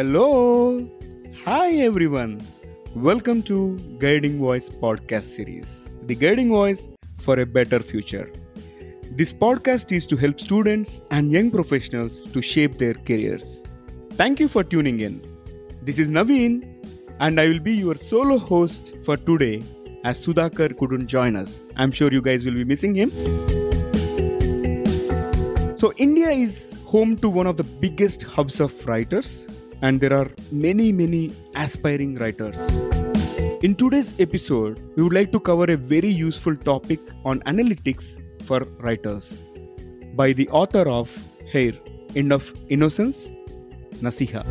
Hello. Hi, everyone. Welcome to Guiding Voice podcast series, the guiding voice for a better future. This podcast is to help students and young professionals to shape their careers. Thank you for tuning in. This is Naveen, and I will be your solo host for today as Sudhakar couldn't join us. I'm sure you guys will be missing him. So, India is home to one of the biggest hubs of writers, and there are many, many aspiring writers. In today's episode, we would like to cover a very useful topic on analytics for writers by the author of Heir End of Innocence, Naseha.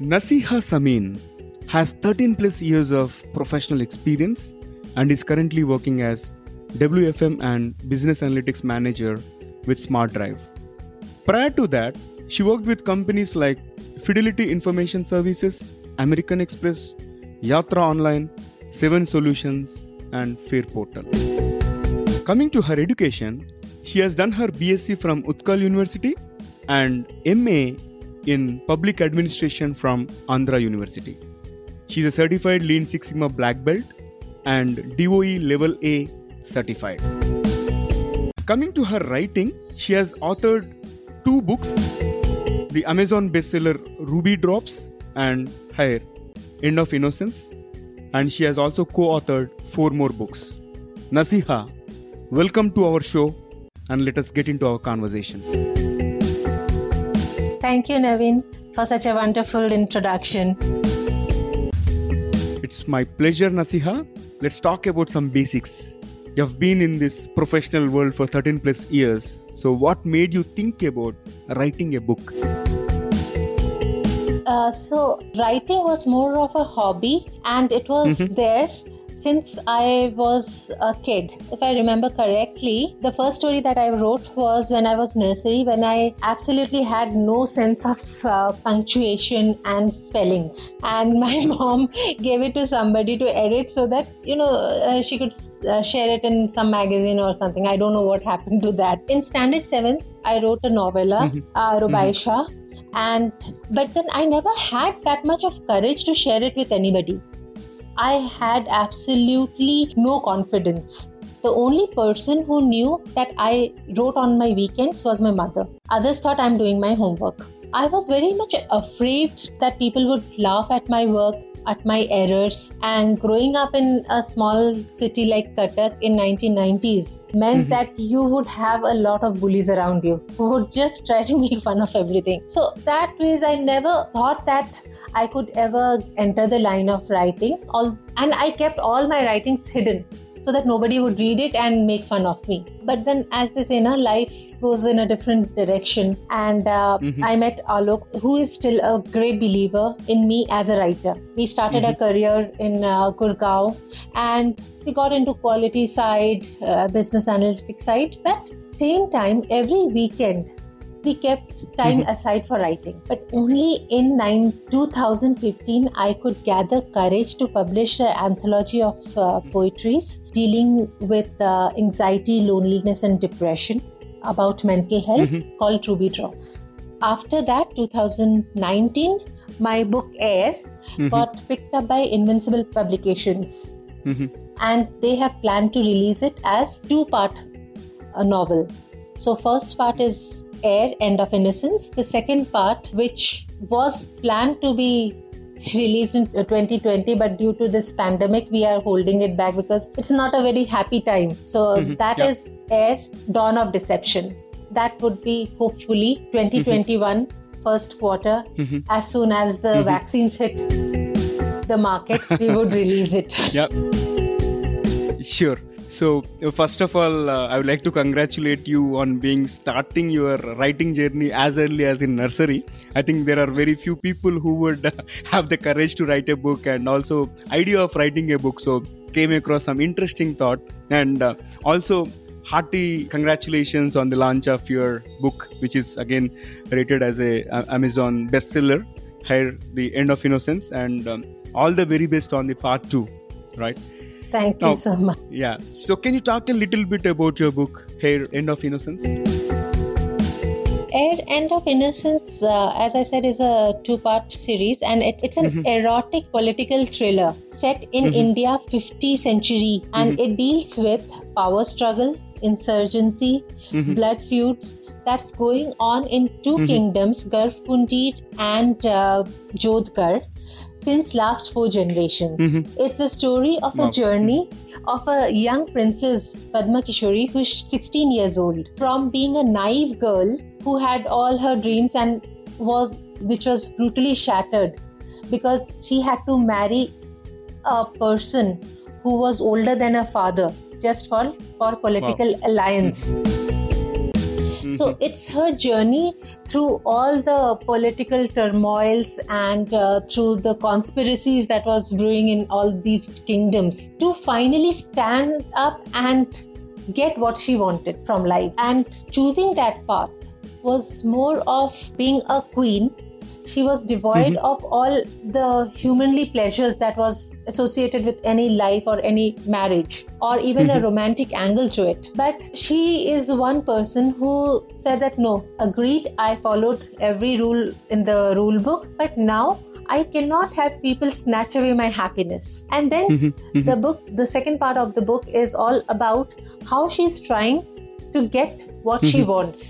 Naseha Sameen has 13 plus years of professional experience and is currently working as WFM and Business Analytics Manager with Smart Drive. Prior to that, she worked with companies like Fidelity Information Services, American Express, Yatra Online, Seven Solutions, and Fare Portal. Coming to her education, she has done her BSc from Utkal University and MA in Public Administration from Andhra University. She is a certified Lean Six Sigma Black Belt and DOE Level A certified. Coming to her writing, she has authored two books the Amazon bestseller Ruby Drops and Heir End of Innocence, and she has also co authored four more books. Naseha, welcome to our show and let us get into our conversation. Thank you, Naveen, for such a wonderful introduction. It's my pleasure, Naseha. Let's talk about some basics. You've been in this professional world for 13 plus years. So, what made you think about writing a book? Uh, so, writing was more of a hobby, and it was Mhm. there since I was a kid. If I remember correctly, the first story that I wrote was when I was nursery, when I absolutely had no sense of uh, punctuation and spellings. And my mom gave it to somebody to edit so that, you know, uh, she could uh, share it in some magazine or something. I don't know what happened to that. In standard 7th, I wrote a novella, Mhm. uh, Rubaisha. And but then I never had that much of courage to share it with anybody. I had absolutely no confidence. The only person who knew that I wrote on my weekends was my mother. Others thought I'm doing my homework. I was very much afraid that people would laugh at my work, at my errors. And growing up in a small city like Cuttack in 1990s meant Mhm. that you would have a lot of bullies around you who would just try to make fun of everything. So that ways I never thought that I could ever enter the line of writing. All and I kept all my writings hidden so that nobody would read it and make fun of me. But then, as they say, na, life goes in a different direction. And uh, Mhm. I met Alok, who is still a great believer in me as a writer. We started a career in uh, Gurgaon and we got into quality side, uh, business analytics side. But same time, every weekend, we kept time Mhm. aside for writing. But only in nine, 2015, I could gather courage to publish an anthology of uh, poetries dealing with uh, anxiety, loneliness, and depression about mental health Mhm. called Ruby Drops. After that, 2019, my book Heir Mhm. got picked up by Invincible Publications Mhm. and they have planned to release it as two part a novel so first part is Heir end of innocence the second part which was planned to be released in 2020 but due to this pandemic we are holding it back because it's not a very happy time so Mhm. that Yeah. is Heir dawn of deception that would be hopefully 2021 first quarter Mhm. as soon as the Mhm. vaccines hit the market we would release it Yeah. Sure. So, uh, first of all, uh, I would like to congratulate you on being starting your writing journey as early as in nursery. I think there are very few people who would have the courage to write a book and also idea of writing a book. So, came across some interesting thought and uh, also hearty congratulations on the launch of your book, which is again rated as a uh, Amazon bestseller. Here, the end of innocence, and um, all the very best on the part two, right? Thank Now- you so much. Yeah. So, can you talk a little bit about your book, Heir End of Innocence? Heir End of Innocence, uh, as I said, is a two part series and it, it's an mm-hmm. erotic political thriller set in mm-hmm. India 50 century and mm-hmm. it deals with power struggle, insurgency, mm-hmm. blood feuds that's going on in 2 mm-hmm. kingdoms, Garhpundir and uh, Jodhgarh since last four generations. Mm-hmm. It's the story of a journey of a young princess, Padma Kishori, who's 16 years old. From being a naive girl who had all her dreams and was, which was brutally shattered because she had to marry a person who was older than her father just for, for political wow. alliance. Mm-hmm. So mm-hmm. it's her journey through all the political turmoils and uh, through the conspiracies that was brewing in all these kingdoms to finally stand up and get what she wanted from life. And choosing that path was more of being a queen she was devoid mm-hmm. of all the humanly pleasures that was associated with any life or any marriage or even mm-hmm. a romantic angle to it but she is one person who said that no agreed i followed every rule in the rule book but now I cannot have people snatch away my happiness. And then mm-hmm. Mm-hmm. the book, the second part of the book is all about how she's trying to get what she mm-hmm. wants.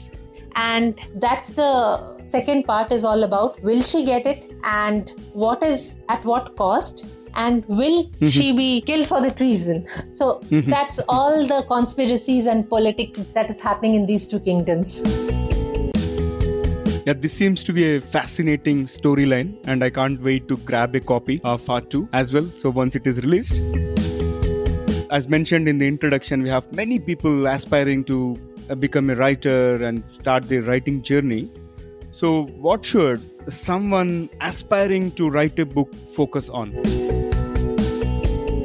And that's the second part is all about will she get it and what is at what cost and will mm-hmm. she be killed for the treason so mm-hmm. that's all the conspiracies and politics that is happening in these two kingdoms yeah, this seems to be a fascinating storyline, and I can't wait to grab a copy of part 2 as well. So, once it is released, as mentioned in the introduction, we have many people aspiring to uh, become a writer and start their writing journey. So, what should someone aspiring to write a book focus on?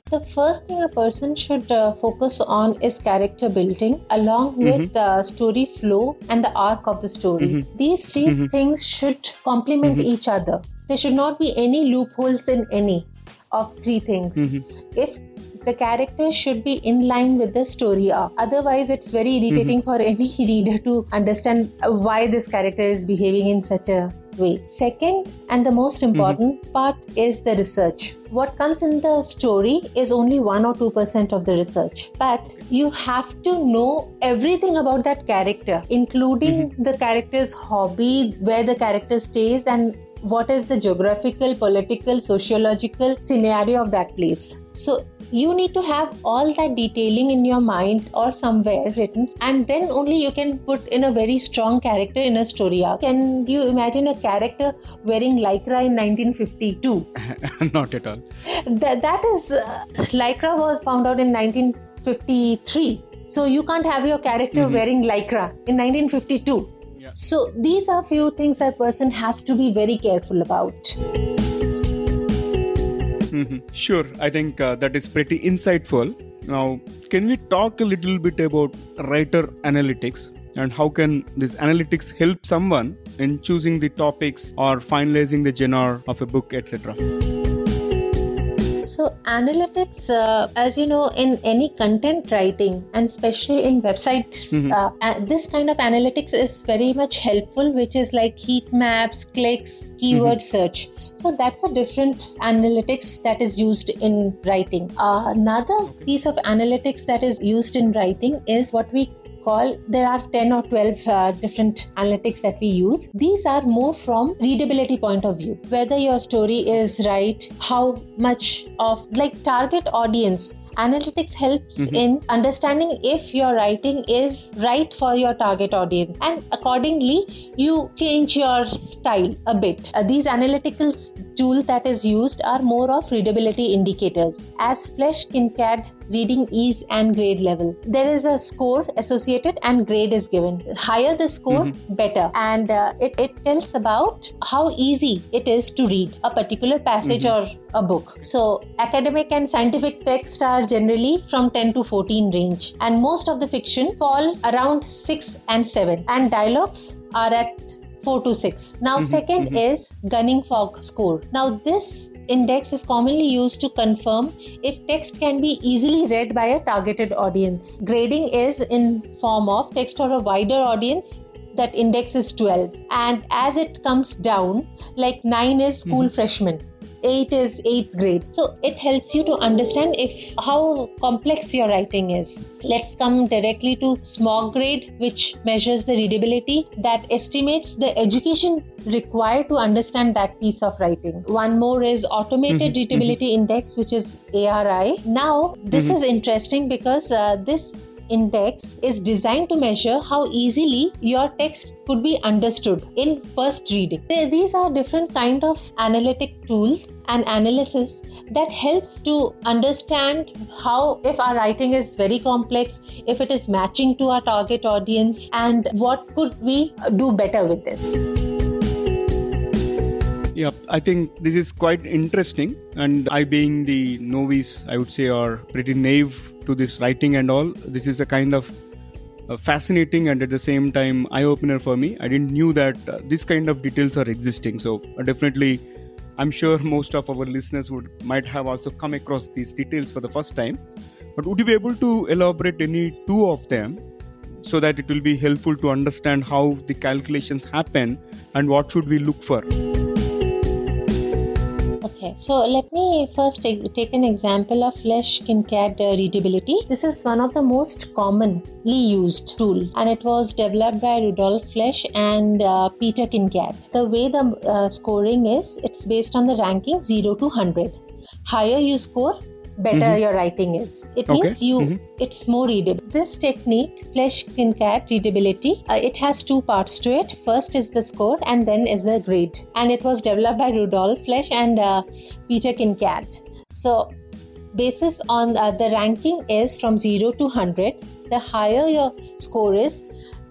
The first thing a person should uh, focus on is character building along mm-hmm. with the story flow and the arc of the story. Mm-hmm. These 3 mm-hmm. things should complement mm-hmm. each other. There should not be any loopholes in any of three things. Mm-hmm. If the character should be in line with the story arc. Otherwise, it's very irritating mm-hmm. for any reader to understand why this character is behaving in such a way. Second, and the most mm-hmm. important mm-hmm. part is the research. What comes in the story is only 1 or 2% of the research, but you have to know everything about that character, including mm-hmm. the character's hobby, where the character stays, and what is the geographical, political, sociological scenario of that place. So you need to have all that detailing in your mind or somewhere written, and then only you can put in a very strong character in a story arc. Can you imagine a character wearing lycra in 1952? Not at all. That, that is, uh, lycra was found out in 1953. So you can't have your character mm-hmm. wearing lycra in 1952. Yeah. So these are few things that person has to be very careful about. Mm-hmm. Sure, I think uh, that is pretty insightful. Now, can we talk a little bit about writer analytics and how can this analytics help someone in choosing the topics or finalizing the genre of a book, etc.? So, analytics, uh, as you know, in any content writing and especially in websites, mm-hmm. uh, this kind of analytics is very much helpful, which is like heat maps, clicks, keyword mm-hmm. search. So, that's a different analytics that is used in writing. Uh, another piece of analytics that is used in writing is what we call there are 10 or 12 uh, different analytics that we use. These are more from readability point of view. Whether your story is right how much of like target audience. Analytics helps mm-hmm. in understanding if your writing is right for your target audience. And accordingly you change your style a bit. Uh, these analytical tools that is used are more of readability indicators as flesch kincaid reading ease and grade level there is a score associated and grade is given higher the score mm-hmm. better and uh, it, it tells about how easy it is to read a particular passage mm-hmm. or a book. So, academic and scientific texts are generally from 10 to 14 range, and most of the fiction fall around 6 and 7, and dialogues are at 4 to 6. Now, mm-hmm, 2nd mm-hmm. is Gunning Fog score. Now, this index is commonly used to confirm if text can be easily read by a targeted audience. Grading is in form of text for a wider audience that index is 12 and as it comes down like 9 is school mm-hmm. freshman 8 is 8th grade so it helps you to understand if how complex your writing is let's come directly to smog grade which measures the readability that estimates the education required to understand that piece of writing one more is automated mm-hmm. readability mm-hmm. index which is ari now this mm-hmm. is interesting because uh, this index is designed to measure how easily your text could be understood in first reading. These are different kind of analytic tools and analysis that helps to understand how if our writing is very complex if it is matching to our target audience and what could we do better with this yeah i think this is quite interesting and i being the novice i would say or pretty naive to this writing and all. This is a kind of uh, fascinating and at the same time eye opener for me. I didn't knew that uh, this kind of details are existing. So uh, definitely, I'm sure most of our listeners would might have also come across these details for the first time. But would you be able to elaborate any two of them so that it will be helpful to understand how the calculations happen and what should we look for? Okay, so let me first take, take an example of Flesch Kincaid uh, readability. This is one of the most commonly used tool and it was developed by Rudolf Flesch and uh, Peter Kincaid. The way the uh, scoring is, it's based on the ranking 0 to 100. Higher you score, better mm-hmm. your writing is. It okay. means you mm-hmm. it's more readable. This technique, Flesch Kincaid readability, uh, it has two parts to it. First is the score and then is the grade. And it was developed by Rudolf Flesch and uh, Peter Kincaid. So basis on uh, the ranking is from 0 to 100 the higher your score is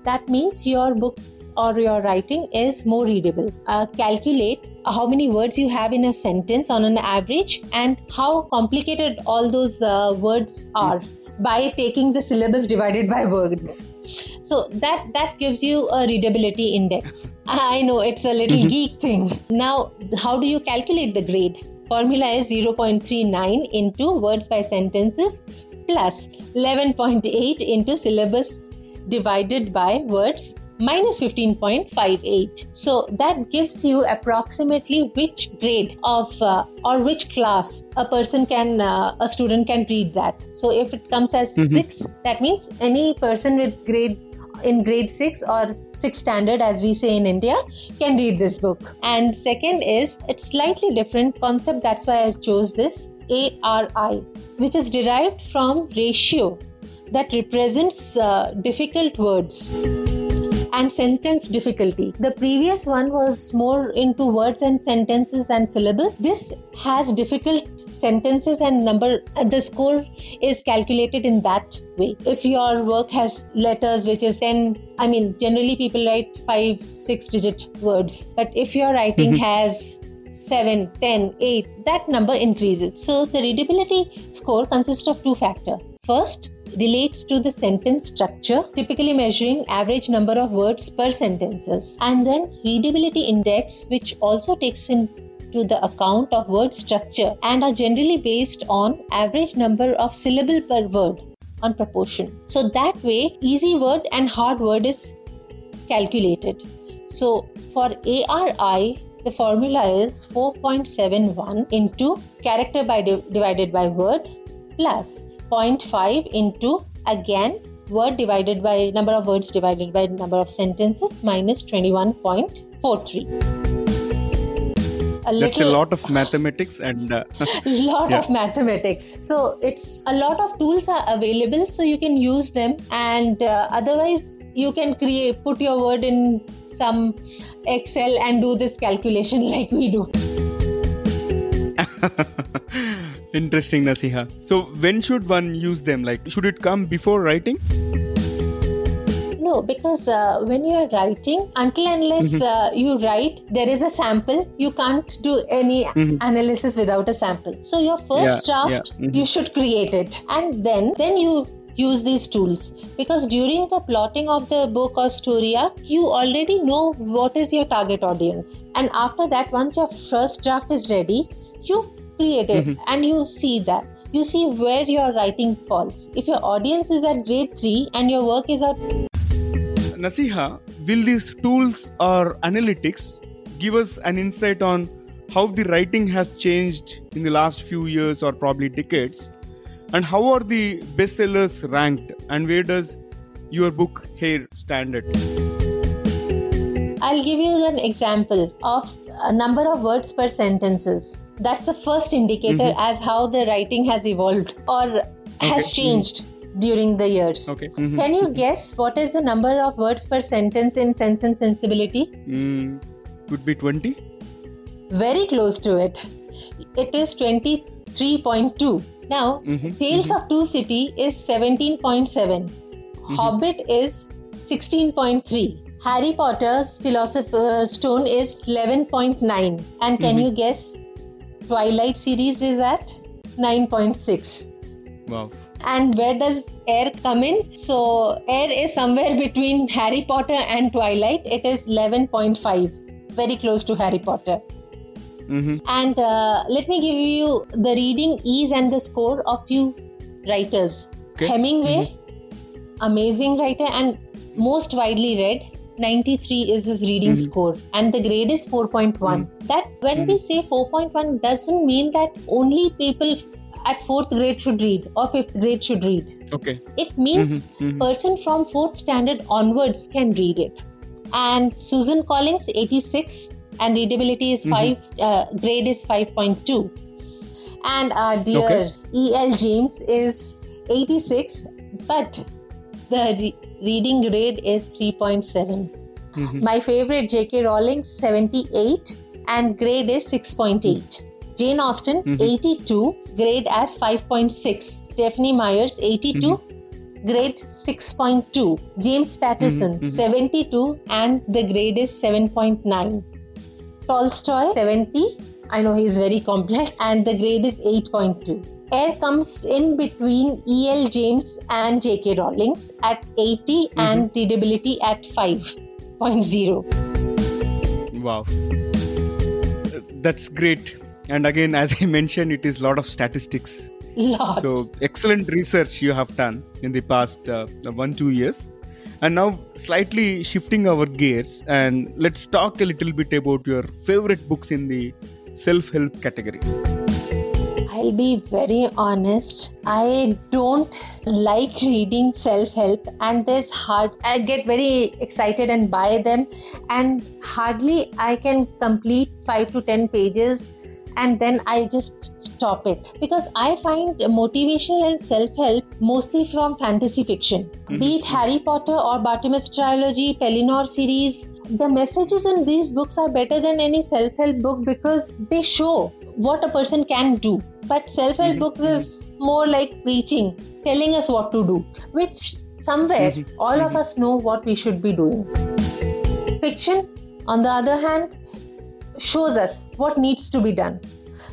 that means your book or your writing is more readable. Uh, calculate how many words you have in a sentence on an average and how complicated all those uh, words are by taking the syllabus divided by words. So that that gives you a readability index. I know it's a little mm-hmm. geek thing. Now, how do you calculate the grade? Formula is 0.39 into words by sentences plus 11.8 into syllabus divided by words minus 15.58. So that gives you approximately which grade of uh, or which class a person can, uh, a student can read that. So if it comes as mm-hmm. 6, that means any person with grade in grade 6 or 6 standard as we say in India can read this book. And second is it's slightly different concept that's why I chose this ARI which is derived from ratio that represents uh, difficult words and sentence difficulty. The previous one was more into words and sentences and syllables. This has difficult sentences and number the score is calculated in that way if your work has letters which is 10 i mean generally people write 5 6 digit words but if your writing mm-hmm. has 7 10 8 that number increases so the readability score consists of two factors first relates to the sentence structure, typically measuring average number of words per sentences, and then readability index, which also takes into the account of word structure and are generally based on average number of syllable per word on proportion. So that way, easy word and hard word is calculated. So for ARI, the formula is 4.71 into character by divided by word plus 0.5 into again word divided by number of words divided by number of sentences minus 21.43 a that's a lot of mathematics and uh, lot yeah. of mathematics. So it's a lot of tools are available so you can use them and uh, otherwise you can create put your word in some excel and do this calculation like we do Interesting, Naseha. So, when should one use them? Like, should it come before writing? No, because uh, when you are writing, until unless mm-hmm. uh, you write, there is a sample. You can't do any mm-hmm. analysis without a sample. So your first yeah, draft, yeah. Mm-hmm. you should create it, and then then you use these tools because during the plotting of the book or story arc you already know what is your target audience and after that once your first draft is ready you creative mm-hmm. and you see that you see where your writing falls if your audience is at grade 3 and your work is at Naseha will these tools or analytics give us an insight on how the writing has changed in the last few years or probably decades? And how are the bestsellers ranked? And where does your book here stand at? I'll give you an example of a number of words per sentences. That's the first indicator mm-hmm. as how the writing has evolved or okay. has mm-hmm. changed mm-hmm. during the years. Okay. Mm-hmm. Can you guess what is the number of words per sentence in Sense and Sensibility? Mm, could be 20. Very close to it. It is 23.2. Now, mm-hmm. Tales mm-hmm. of Two City is 17.7. Mm-hmm. Hobbit is 16.3. Harry Potter's Philosopher's Stone is 11.9. And can you guess Twilight series is at 9.6. Wow. And where does Heir come in? So, Heir is somewhere between Harry Potter and Twilight. It is 11.5, very close to Harry Potter. Mm-hmm. And uh, let me give you the reading ease and the score of few writers. Okay. Hemingway, mm-hmm. amazing writer and most widely read. 93 is his reading mm-hmm. score and the grade is 4.1 mm-hmm. that when mm-hmm. we say 4.1 doesn't mean that only people at fourth grade should read or fifth grade should read okay it means mm-hmm. mm-hmm. person from fourth standard onwards can read it and suzanne collins 86 and readability is mm-hmm. 5 uh, grade is 5.2 and our dear okay. el james is 86 but the reading grade is 3.7. Mm-hmm. My favorite J.K. Rowling 78 and grade is 6.8. Mm-hmm. Jane Austen mm-hmm. 82 grade as 5.6. Stephenie Meyers 82 mm-hmm. grade 6.2. James Patterson mm-hmm. 72 and the grade is 7.9. Tolstoy 70 I know he is very complex and the grade is 8.2. Heir comes in between E.L. James and J.K. Rowling at 80 mm-hmm. and readability at 5.0. Wow. That's great. And again, as I mentioned, it is a lot of statistics. Lot. So, excellent research you have done in the past uh, one, two years. And now, slightly shifting our gears, and let's talk a little bit about your favorite books in the self help category. I'll be very honest. I don't like reading self help, and there's hard. I get very excited and buy them, and hardly I can complete five to ten pages, and then I just stop it because I find motivational and self help mostly from fantasy fiction, mm-hmm. be it Harry Potter or Bartimaeus trilogy, Pellinor series. The messages in these books are better than any self help book because they show what a person can do but self help mm-hmm. books is more like preaching, telling us what to do, which somewhere mm-hmm. all mm-hmm. of us know what we should be doing. Fiction, on the other hand, shows us what needs to be done.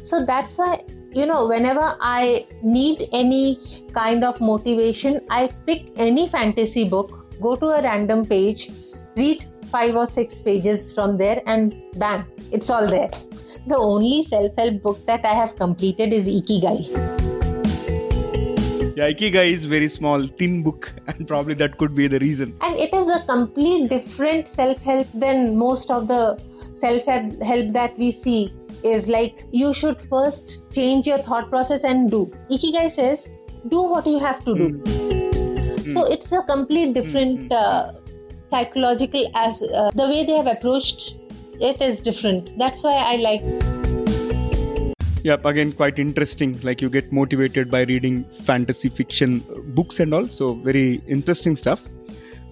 So that's why, you know, whenever I need any kind of motivation, I pick any fantasy book, go to a random page, read five or six pages from there, and bang, it's all there the only self help book that I have completed is Ikigai. Yeah, Ikigai is very small, thin book, and probably that could be the reason. And it is a complete different self help than most of the self help that we see. Is like you should first change your thought process and do. Ikigai says, do what you have to do. Mm. So it's a complete different mm. uh, psychological as uh, the way they have approached it is different. That's why I like. Yep, again, quite interesting. Like you get motivated by reading fantasy fiction books and all. So, very interesting stuff.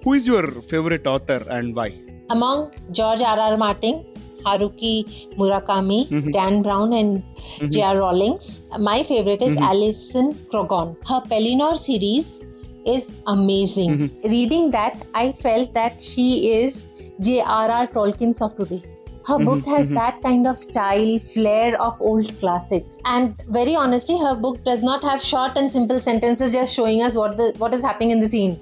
Who is your favorite author and why? Among George R. R. Martin, Haruki Murakami, mm-hmm. Dan Brown, and mm-hmm. J.R. Rawlings. My favorite is mm-hmm. Alison Croggon. Her Pellinor series is amazing. Mm-hmm. Reading that, I felt that she is J.R.R. Tolkien's of today. Her book mm-hmm, has mm-hmm. that kind of style, flair of old classics. And very honestly, her book does not have short and simple sentences just showing us what the what is happening in the scene.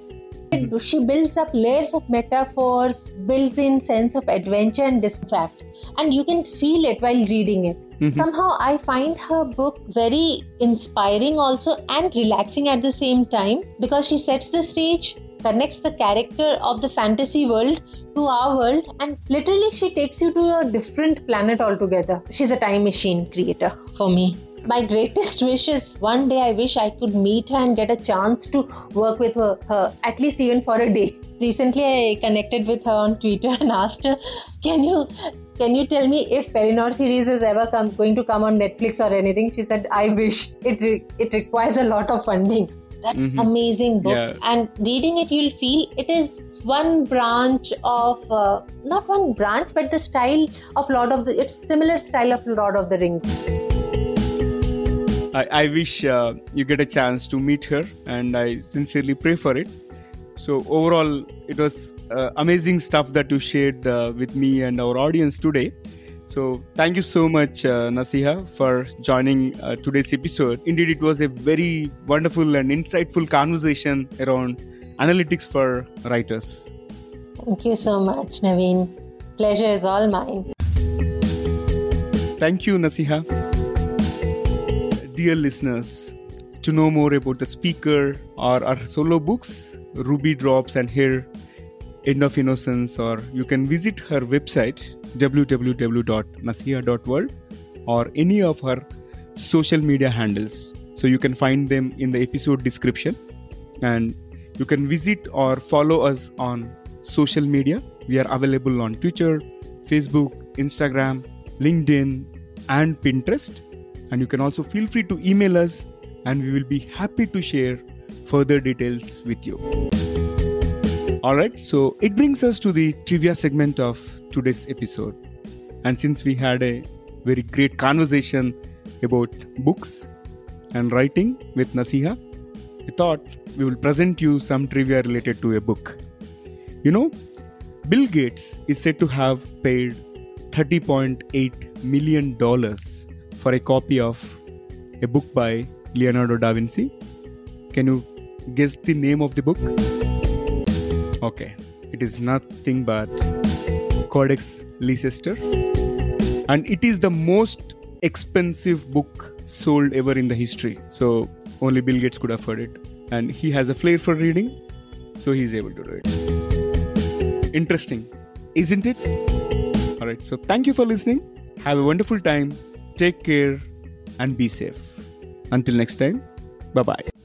Mm-hmm. She builds up layers of metaphors, builds in sense of adventure and distract, and you can feel it while reading it. Mm-hmm. Somehow, I find her book very inspiring also and relaxing at the same time because she sets the stage connects the character of the fantasy world to our world and literally she takes you to a different planet altogether. She's a time machine creator for me. My greatest wish is one day I wish I could meet her and get a chance to work with her, her at least even for a day. Recently, I connected with her on Twitter and asked her, "Can you can you tell me if Pellinor series is ever come, going to come on Netflix or anything? She said, I wish it, re- it requires a lot of funding. That's mm-hmm. amazing book. Yeah. And reading it, you'll feel it is one branch of, uh, not one branch, but the style of Lord of the, it's similar style of Lord of the Rings. I, I wish uh, you get a chance to meet her and I sincerely pray for it. So overall, it was uh, amazing stuff that you shared uh, with me and our audience today. So thank you so much, uh, Naseha, for joining uh, today's episode. Indeed, it was a very wonderful and insightful conversation around analytics for writers. Thank you so much, Naveen. Pleasure is all mine. Thank you, Naseha. Dear listeners, to know more about the speaker or our solo books, Ruby Drops and Here End of Innocence, or you can visit her website www.naseha.world or any of her social media handles. So you can find them in the episode description. And you can visit or follow us on social media. We are available on Twitter, Facebook, Instagram, LinkedIn, and Pinterest. And you can also feel free to email us, and we will be happy to share further details with you. Alright, so it brings us to the trivia segment of today's episode. And since we had a very great conversation about books and writing with Naseha, we thought we will present you some trivia related to a book. You know, Bill Gates is said to have paid $30.8 million for a copy of a book by Leonardo da Vinci. Can you guess the name of the book? Okay, it is nothing but Codex Leicester. And it is the most expensive book sold ever in the history. So only Bill Gates could afford it. And he has a flair for reading, so he's able to do it. Interesting, isn't it? Alright, so thank you for listening. Have a wonderful time. Take care and be safe. Until next time, bye bye.